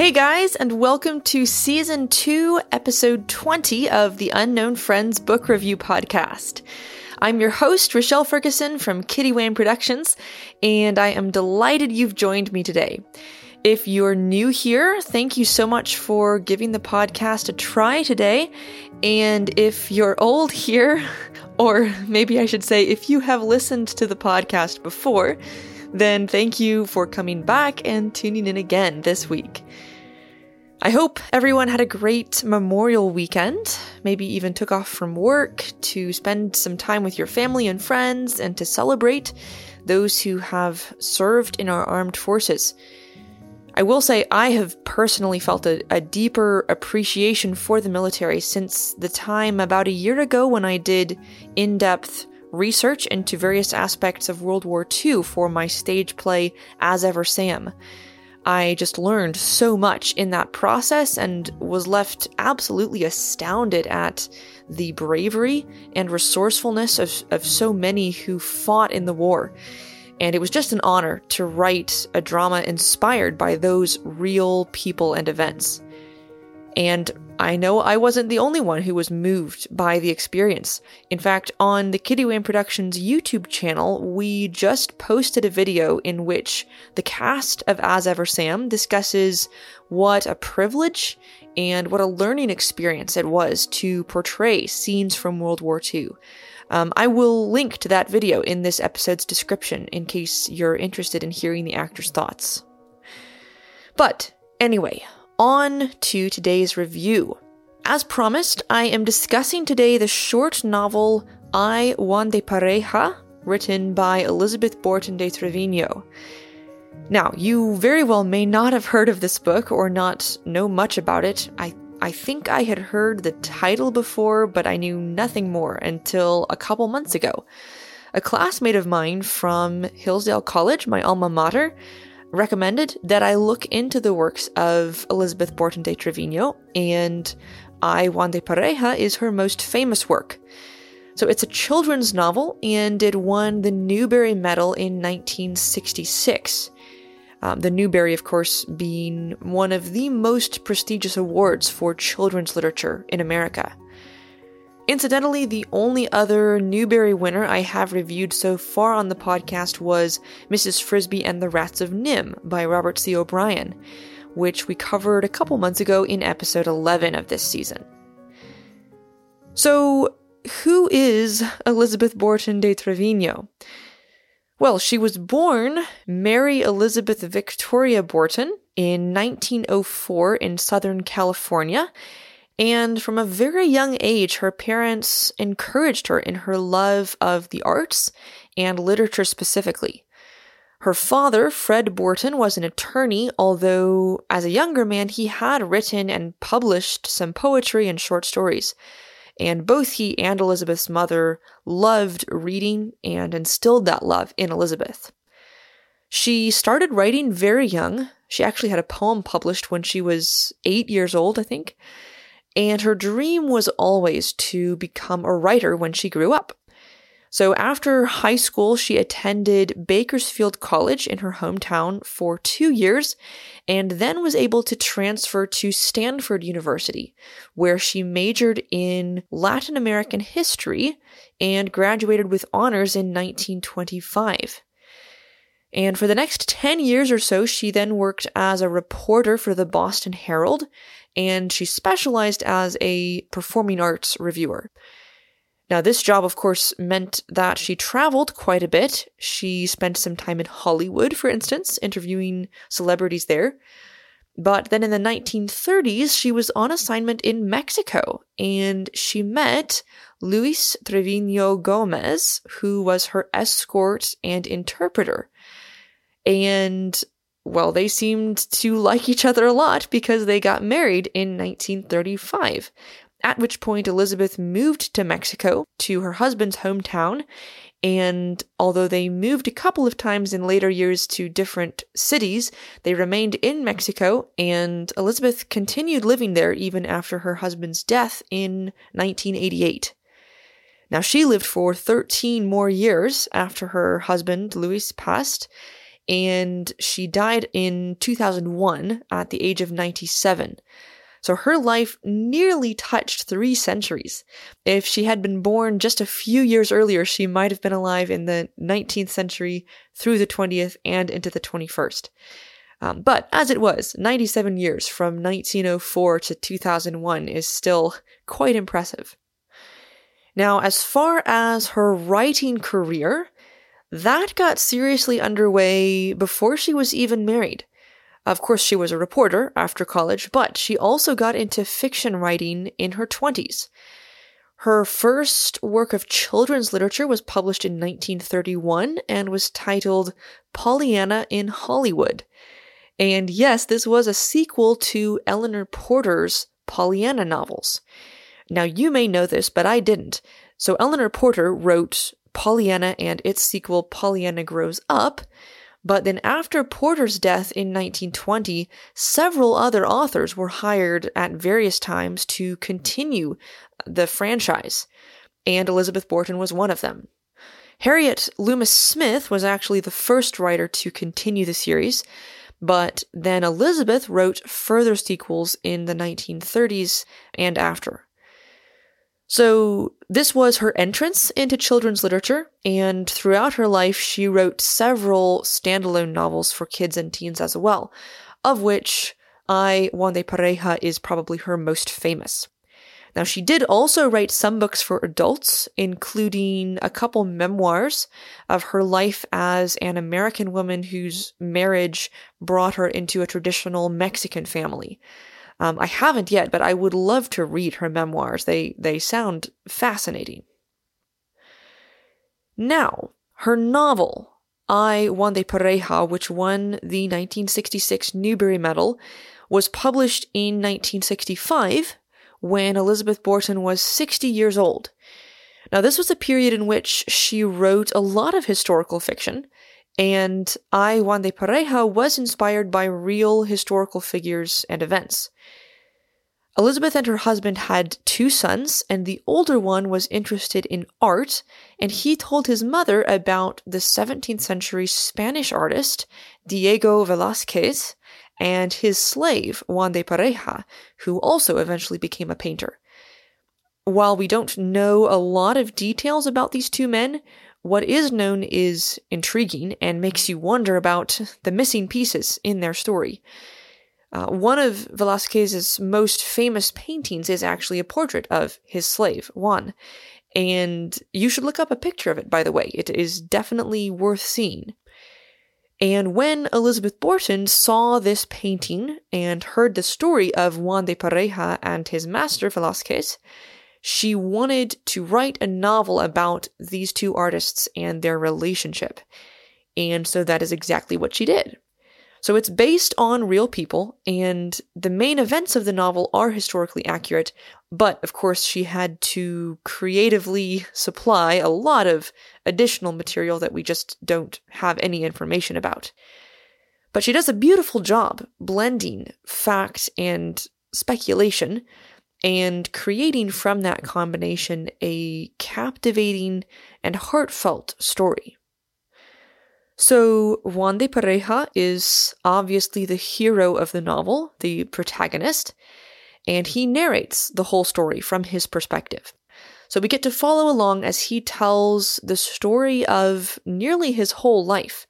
Hey guys, and welcome to season 2, episode 20 of the Unknown Friends Book Review Podcast. I'm your host, Rochelle Ferguson from Kitty Wham Productions, and I am delighted you've joined me today. If you're new here, thank you so much for giving the podcast a try today. And if you're old here, or maybe I should say, if you have listened to the podcast before, then thank you for coming back and tuning in again this week. I hope everyone had a great Memorial weekend, maybe even took off from work to spend some time with your family and friends and to celebrate those who have served in our armed forces. I will say I have personally felt a, a, deeper appreciation for the military since the time about a year ago when I did in depth research into various aspects of World War II for my stage play As Ever Sam. I just learned so much in that process and was left absolutely astounded at the bravery and resourcefulness of, of so many who fought in the war. And it was just an honor to write a drama inspired by those real people and events. And I know I wasn't the only one who was moved by the experience. In fact, on the Kitty Wham Productions YouTube channel, we just posted a video in which the cast of As Ever Sam discusses what a privilege and what a learning experience it was to portray scenes from World War II. Um, I will link to that video in this episode's description in case you're interested in hearing the actor's thoughts. But anyway, on to today's review. As promised, I am discussing today the short novel I Juan de Pareja, written by Elizabeth Borton de Trevino. Now, you very well may not have heard of this book or not know much about it. I, I think I had heard the title before, but I knew nothing more until a couple months ago. A classmate of mine from Hillsdale College, my alma mater, recommended that I look into the works of Elizabeth Borton de Trevino, and I Juan de Pareja is her most famous work. So it's a children's novel, and it won the Newbery Medal in 1966. Um, the Newbery, of course, being one of the most prestigious awards for children's literature in America. Incidentally, the only other Newbery winner I have reviewed so far on the podcast was Mrs. Frisby and the Rats of NIMH by Robert C. O'Brien, which we covered a couple months ago in episode 11 of this season. So, who is Elizabeth Borton de Trevino? Well, she was born Mary Elizabeth Victoria Borton in 1904 in Southern California and from a very young age, her parents encouraged her in her love of the arts and literature specifically. Her father, Fred Borton, was an attorney, although as a younger man, he had written and published some poetry and short stories. And both he and Elizabeth's mother loved reading and instilled that love in Elizabeth. She started writing very young. She actually had a poem published when she was eight years old, I think and her dream was always to become a writer when she grew up. So after high school, she attended Bakersfield College in her hometown for two years and then was able to transfer to Stanford University, where she majored in Latin American history and graduated with honors in 1925. And for the next 10 years or so, she then worked as a reporter for the Boston Herald and she specialized as a performing arts reviewer. Now, this job, of course, meant that she traveled quite a bit. She spent some time in Hollywood, for instance, interviewing celebrities there. But then in the 1930s, she was on assignment in Mexico and she met Luis Trevino Gomez, who was her escort and interpreter. And well, they seemed to like each other a lot because they got married in 1935. At which point, Elizabeth moved to Mexico, to her husband's hometown, and although they moved a couple of times in later years to different cities, they remained in Mexico, and Elizabeth continued living there even after her husband's death in 1988. Now, she lived for 13 more years after her husband, Luis, passed, and she died in 2001 at the age of 97. So her life nearly touched three centuries. If she had been born just a few years earlier, she might have been alive in the 19th century through the 20th and into the 21st. Um, but as it was, 97 years from 1904 to 2001 is still quite impressive. Now, as far as her writing career, that got seriously underway before she was even married. Of course, she was a reporter after college, but she also got into fiction writing in her 20s. Her first work of children's literature was published in 1931 and was titled Pollyanna in Hollywood. And yes, this was a sequel to Eleanor Porter's Pollyanna novels. Now, you may know this, but I didn't. So, Eleanor Porter wrote Pollyanna and its sequel, Pollyanna Grows Up. But then, after Porter's death in 1920, several other authors were hired at various times to continue the franchise, and Elizabeth Borton was one of them. Harriet Lummis Smith was actually the first writer to continue the series, but then Elizabeth wrote further sequels in the 1930s and after. So, this was her entrance into children's literature, and throughout her life, she wrote several standalone novels for kids and teens as well, of which I, Juan de Pareja, is probably her most famous. Now, she did also write some books for adults, including a couple memoirs of her life as an American woman whose marriage brought her into a traditional Mexican family. Um, I haven't yet, but I would love to read her memoirs. They they sound fascinating. Now, her novel, I Juan de Pareja, which won the 1966 Newbery Medal, was published in 1965 when Elizabeth Borton was 60 years old. Now, this was a period in which she wrote a lot of historical fiction, and I Juan de Pareja was inspired by real historical figures and events. Elizabeth and her husband had two sons, and the older one was interested in art, and he told his mother about the 17th century Spanish artist Diego Velázquez and his slave Juan de Pareja, who also eventually became a painter. While we don't know a lot of details about these two men, what is known is intriguing and makes you wonder about the missing pieces in their story. Uh, one of Velázquez's most famous paintings is actually a portrait of his slave, Juan. And you should look up a picture of it, by the way. It is definitely worth seeing. And when Elizabeth Borton saw this painting and heard the story of Juan de Pareja and his master, Velázquez, she wanted to write a novel about these two artists and their relationship. And so that is exactly what she did. So it's based on real people, and the main events of the novel are historically accurate, but of course, she had to creatively supply a lot of additional material that we just don't have any information about. But she does a beautiful job blending fact and speculation and creating from that combination a captivating and heartfelt story. So, Juan de Pareja is obviously the hero of the novel, the protagonist, and he narrates the whole story from his perspective. So, we get to follow along as he tells the story of nearly his whole life.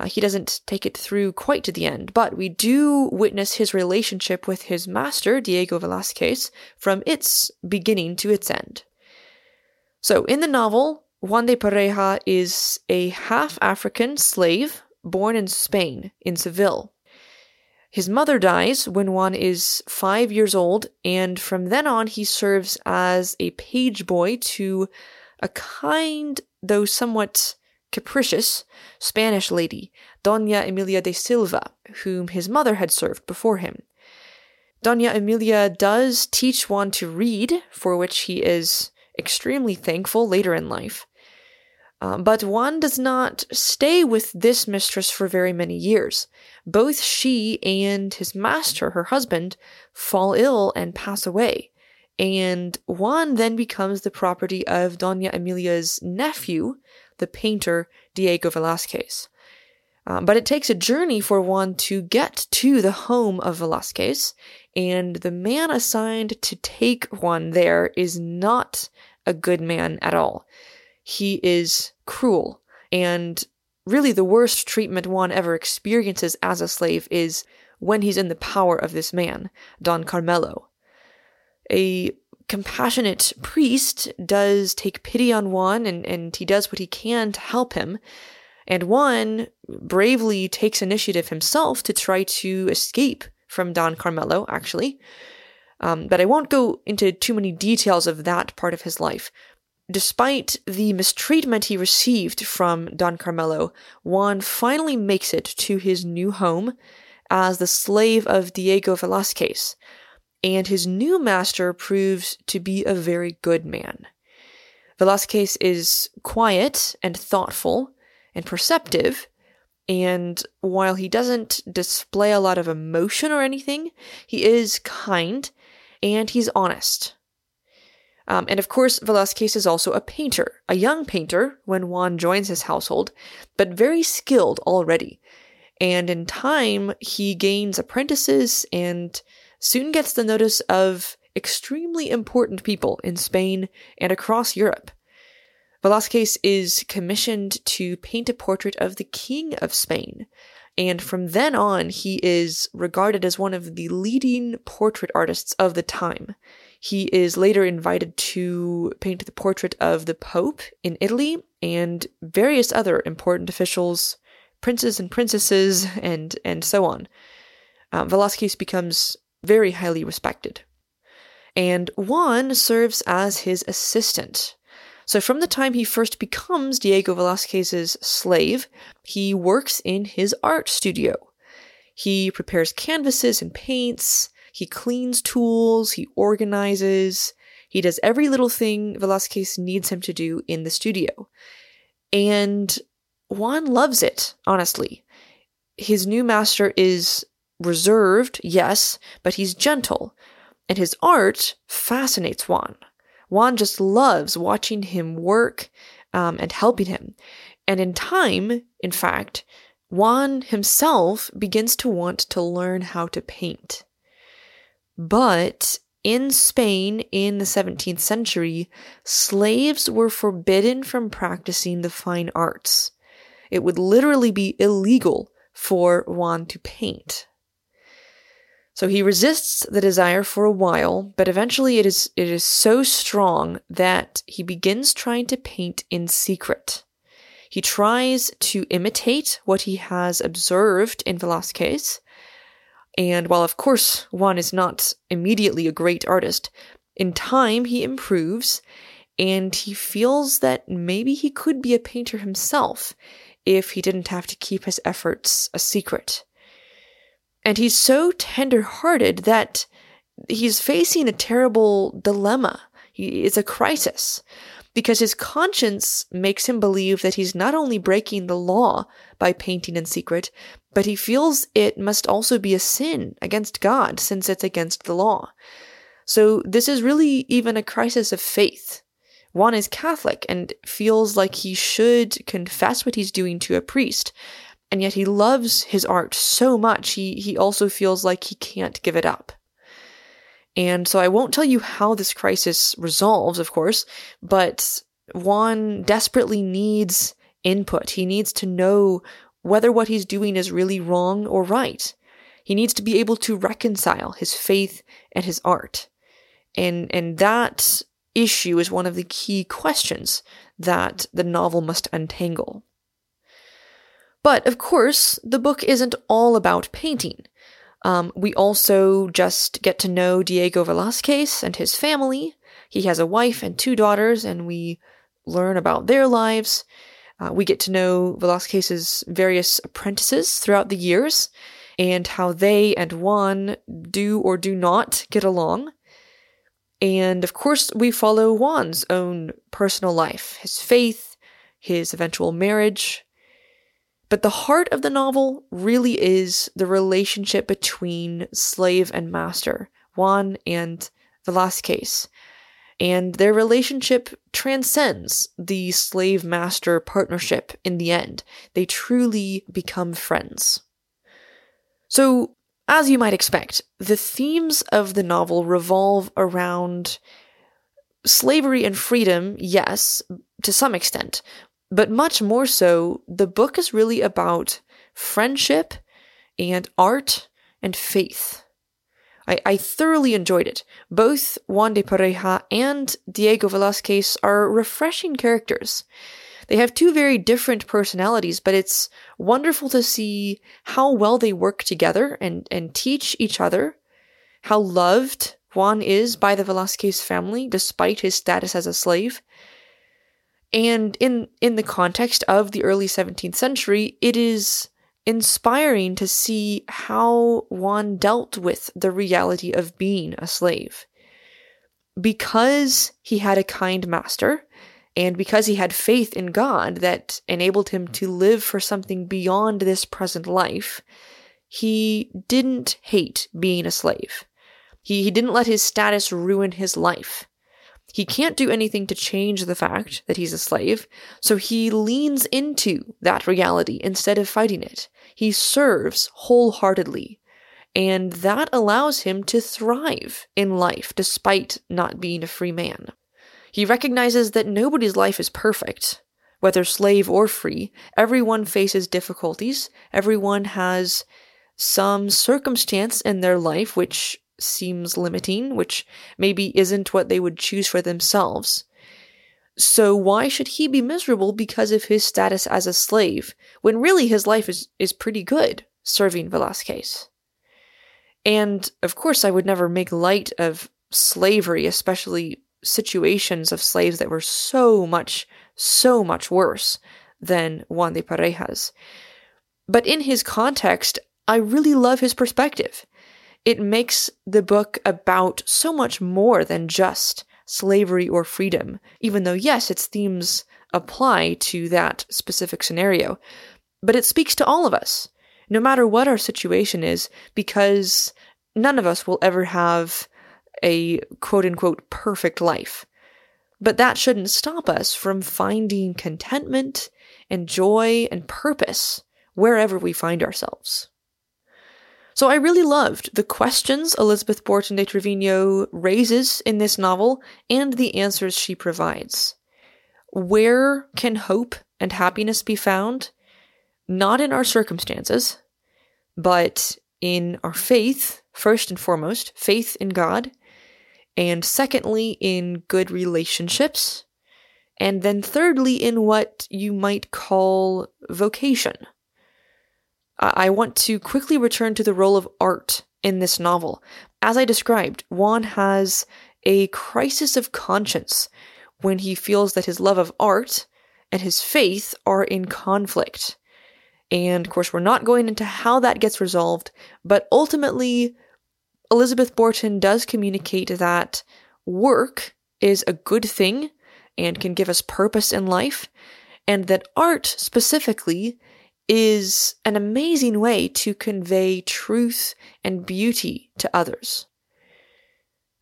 Uh, he doesn't take it through quite to the end, but we do witness his relationship with his master, Diego Velázquez, from its beginning to its end. So, in the novel, Juan de Pareja is a half African slave born in Spain, in Seville. His mother dies when Juan is five years old, and from then on he serves as a page boy to a kind, though somewhat capricious, Spanish lady, Dona Emilia de Silva, whom his mother had served before him. Dona Emilia does teach Juan to read, for which he is extremely thankful later in life. Uh, but Juan does not stay with this mistress for very many years. Both she and his master, her husband, fall ill and pass away. And Juan then becomes the property of Dona Emilia's nephew, the painter Diego Velázquez. Um, but it takes a journey for Juan to get to the home of Velasquez, and the man assigned to take Juan there is not a good man at all. He is cruel, and really the worst treatment Juan ever experiences as a slave is when he's in the power of this man, Don Carmelo. A compassionate priest does take pity on Juan and, and he does what he can to help him. And Juan bravely takes initiative himself to try to escape from Don Carmelo, actually. Um, but I won't go into too many details of that part of his life. Despite the mistreatment he received from Don Carmelo, Juan finally makes it to his new home as the slave of Diego Velasquez, and his new master proves to be a very good man. Velasquez is quiet and thoughtful and perceptive, and while he doesn't display a lot of emotion or anything, he is kind and he's honest. Um, and of course, Velasquez is also a painter, a young painter when Juan joins his household, but very skilled already. And in time, he gains apprentices and soon gets the notice of extremely important people in Spain and across Europe. Velázquez is commissioned to paint a portrait of the King of Spain, and from then on, he is regarded as one of the leading portrait artists of the time. He is later invited to paint the portrait of the Pope in Italy and various other important officials, princes and princesses, and, and so on. Um, Velázquez becomes very highly respected. And Juan serves as his assistant. So from the time he first becomes Diego Velázquez's slave, he works in his art studio. He prepares canvases and paints, he cleans tools, he organizes, he does every little thing Velázquez needs him to do in the studio. And Juan loves it, honestly. His new master is reserved, yes, but he's gentle, and his art fascinates Juan. Juan just loves watching him work um, and helping him. And in time, in fact, Juan himself begins to want to learn how to paint. But in Spain in the 17th century, slaves were forbidden from practicing the fine arts. It would literally be illegal for Juan to paint. So he resists the desire for a while, but eventually it is it is so strong that he begins trying to paint in secret. He tries to imitate what he has observed in Velázquez, and while of course Juan is not immediately a great artist, in time he improves and he feels that maybe he could be a painter himself if he didn't have to keep his efforts a secret. And he's so tender hearted that he's facing a terrible dilemma. It's a crisis because his conscience makes him believe that he's not only breaking the law by painting in secret, but he feels it must also be a sin against God since it's against the law. So this is really even a crisis of faith. Juan is Catholic and feels like he should confess what he's doing to a priest, and yet he loves his art so much, he, he also feels like he can't give it up. And so I won't tell you how this crisis resolves, of course, but Juan desperately needs input. He needs to know whether what he's doing is really wrong or right. He needs to be able to reconcile his faith and his art. And, and that issue is one of the key questions that the novel must untangle. But of course, the book isn't all about painting. Um, we also just get to know Diego Velázquez and his family. He has a wife and two daughters, and we learn about their lives. Uh, we get to know Velázquez's various apprentices throughout the years and how they and Juan do or do not get along. And of course, we follow Juan's own personal life, his faith, his eventual marriage, but the heart of the novel really is the relationship between slave and master, Juan and Velázquez. and their relationship transcends the slave master partnership in the end. They truly become friends. So, as you might expect, the themes of the novel revolve around slavery and freedom, yes, to some extent, but much more so, the book is really about friendship and art and faith. I, I thoroughly enjoyed it. Both Juan de Pareja and Diego Velazquez are refreshing characters. They have two very different personalities, but it's wonderful to see how well they work together and, and teach each other, how loved Juan is by the Velazquez family despite his status as a slave. And in in the context of the early 17th century, it is inspiring to see how Juan dealt with the reality of being a slave. Because he had a kind master, and because he had faith in God that enabled him to live for something beyond this present life, he didn't hate being a slave. He, he didn't let his status ruin his life. He can't do anything to change the fact that he's a slave, so he leans into that reality instead of fighting it. He serves wholeheartedly, and that allows him to thrive in life despite not being a free man. He recognizes that nobody's life is perfect, whether slave or free. Everyone faces difficulties, everyone has some circumstance in their life which seems limiting, which maybe isn't what they would choose for themselves. So why should he be miserable because of his status as a slave, when really his life is, is pretty good serving Velazquez? And of course, I would never make light of slavery, especially situations of slaves that were so much, so much worse than Juan de Parejas. But in his context, I really love his perspective it makes the book about so much more than just slavery or freedom, even though, yes, its themes apply to that specific scenario. But it speaks to all of us, no matter what our situation is, because none of us will ever have a quote unquote perfect life. But that shouldn't stop us from finding contentment and joy and purpose wherever we find ourselves. So I really loved the questions Elizabeth Borton de Trevino raises in this novel and the answers she provides. Where can hope and happiness be found? Not in our circumstances, but in our faith, first and foremost, faith in God, and secondly, in good relationships, and then thirdly, in what you might call vocation. I want to quickly return to the role of art in this novel. As I described, Juan has a crisis of conscience when he feels that his love of art and his faith are in conflict. And of course, we're not going into how that gets resolved, but ultimately, Elizabeth Borton does communicate that work is a good thing and can give us purpose in life, and that art specifically is an amazing way to convey truth and beauty to others.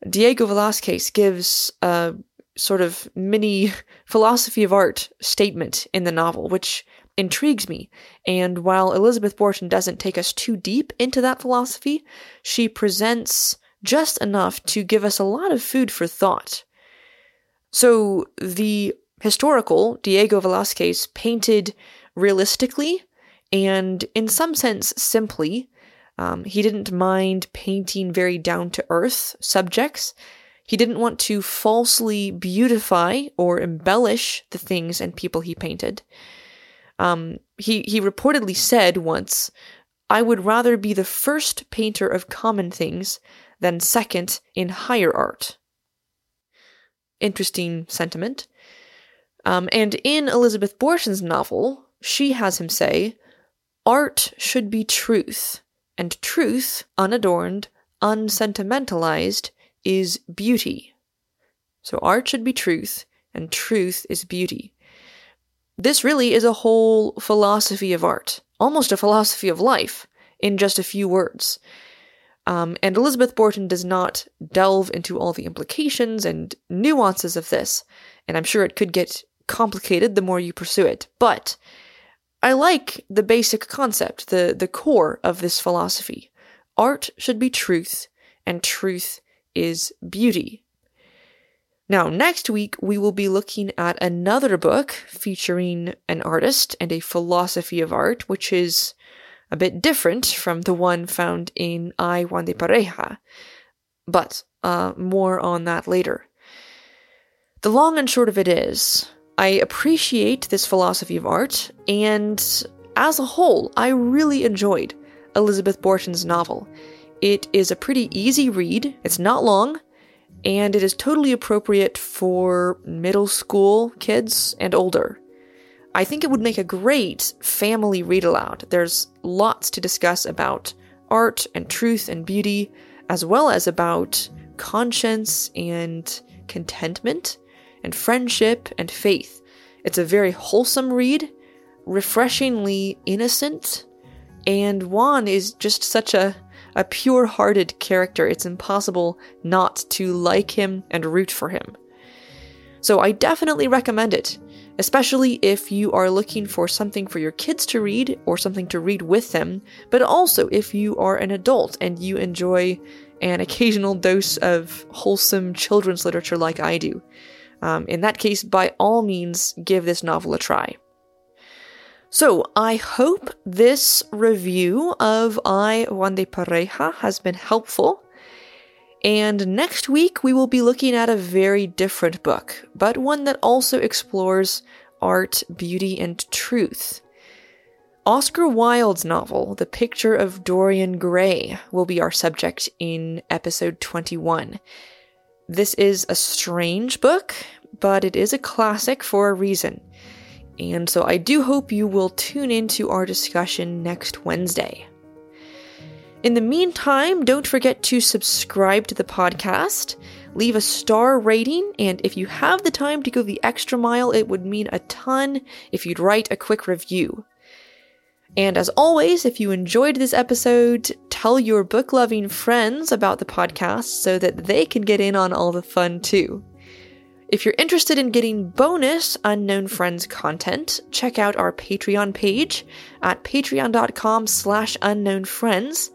Diego Velazquez gives a sort of mini philosophy of art statement in the novel, which intrigues me. And while Elizabeth Borton doesn't take us too deep into that philosophy, she presents just enough to give us a lot of food for thought. So the historical Diego Velazquez painted realistically and in some sense, simply. Um, he didn't mind painting very down to earth subjects. He didn't want to falsely beautify or embellish the things and people he painted. Um, he, he reportedly said once, I would rather be the first painter of common things than second in higher art. Interesting sentiment. Um, and in Elizabeth Borton's novel, she has him say, Art should be truth, and truth, unadorned, unsentimentalized, is beauty. So art should be truth, and truth is beauty. This really is a whole philosophy of art, almost a philosophy of life, in just a few words. Um, and Elizabeth Borton does not delve into all the implications and nuances of this, and I'm sure it could get complicated the more you pursue it. But I like the basic concept, the, the core of this philosophy. Art should be truth, and truth is beauty. Now, next week, we will be looking at another book featuring an artist and a philosophy of art, which is a bit different from the one found in I Juan de Pareja. But uh, more on that later. The long and short of it is, I appreciate this philosophy of art, and as a whole, I really enjoyed Elizabeth Borton's novel. It is a pretty easy read, it's not long, and it is totally appropriate for middle school kids and older. I think it would make a great family read aloud. There's lots to discuss about art and truth and beauty, as well as about conscience and contentment and friendship and faith. It's a very wholesome read, refreshingly innocent, and Juan is just such a, a pure hearted character. It's impossible not to like him and root for him. So I definitely recommend it, especially if you are looking for something for your kids to read or something to read with them, but also if you are an adult and you enjoy an occasional dose of wholesome children's literature like I do. Um, in that case, by all means, give this novel a try. So, I hope this review of I Juan de Pareja has been helpful. And next week, we will be looking at a very different book, but one that also explores art, beauty, and truth. Oscar Wilde's novel, The Picture of Dorian Gray, will be our subject in episode 21. This is a strange book, but it is a classic for a reason. And so I do hope you will tune into our discussion next Wednesday. In the meantime, don't forget to subscribe to the podcast, leave a star rating, and if you have the time to go the extra mile, it would mean a ton if you'd write a quick review. And as always, if you enjoyed this episode, tell your book loving friends about the podcast so that they can get in on all the fun too. If you're interested in getting bonus Unknown Friends content, check out our Patreon page at patreon.com slash unknownfriends.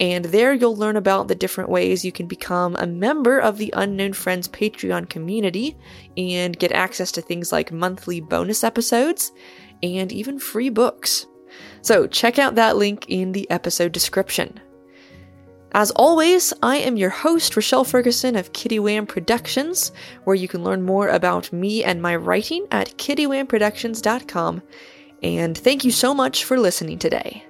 And there you'll learn about the different ways you can become a member of the Unknown Friends Patreon community and get access to things like monthly bonus episodes and even free books. So check out that link in the episode description. As always, I am your host, Rochelle Ferguson of Kitty Wham Productions, where you can learn more about me and my writing at kittywhamproductions.com. And thank you so much for listening today.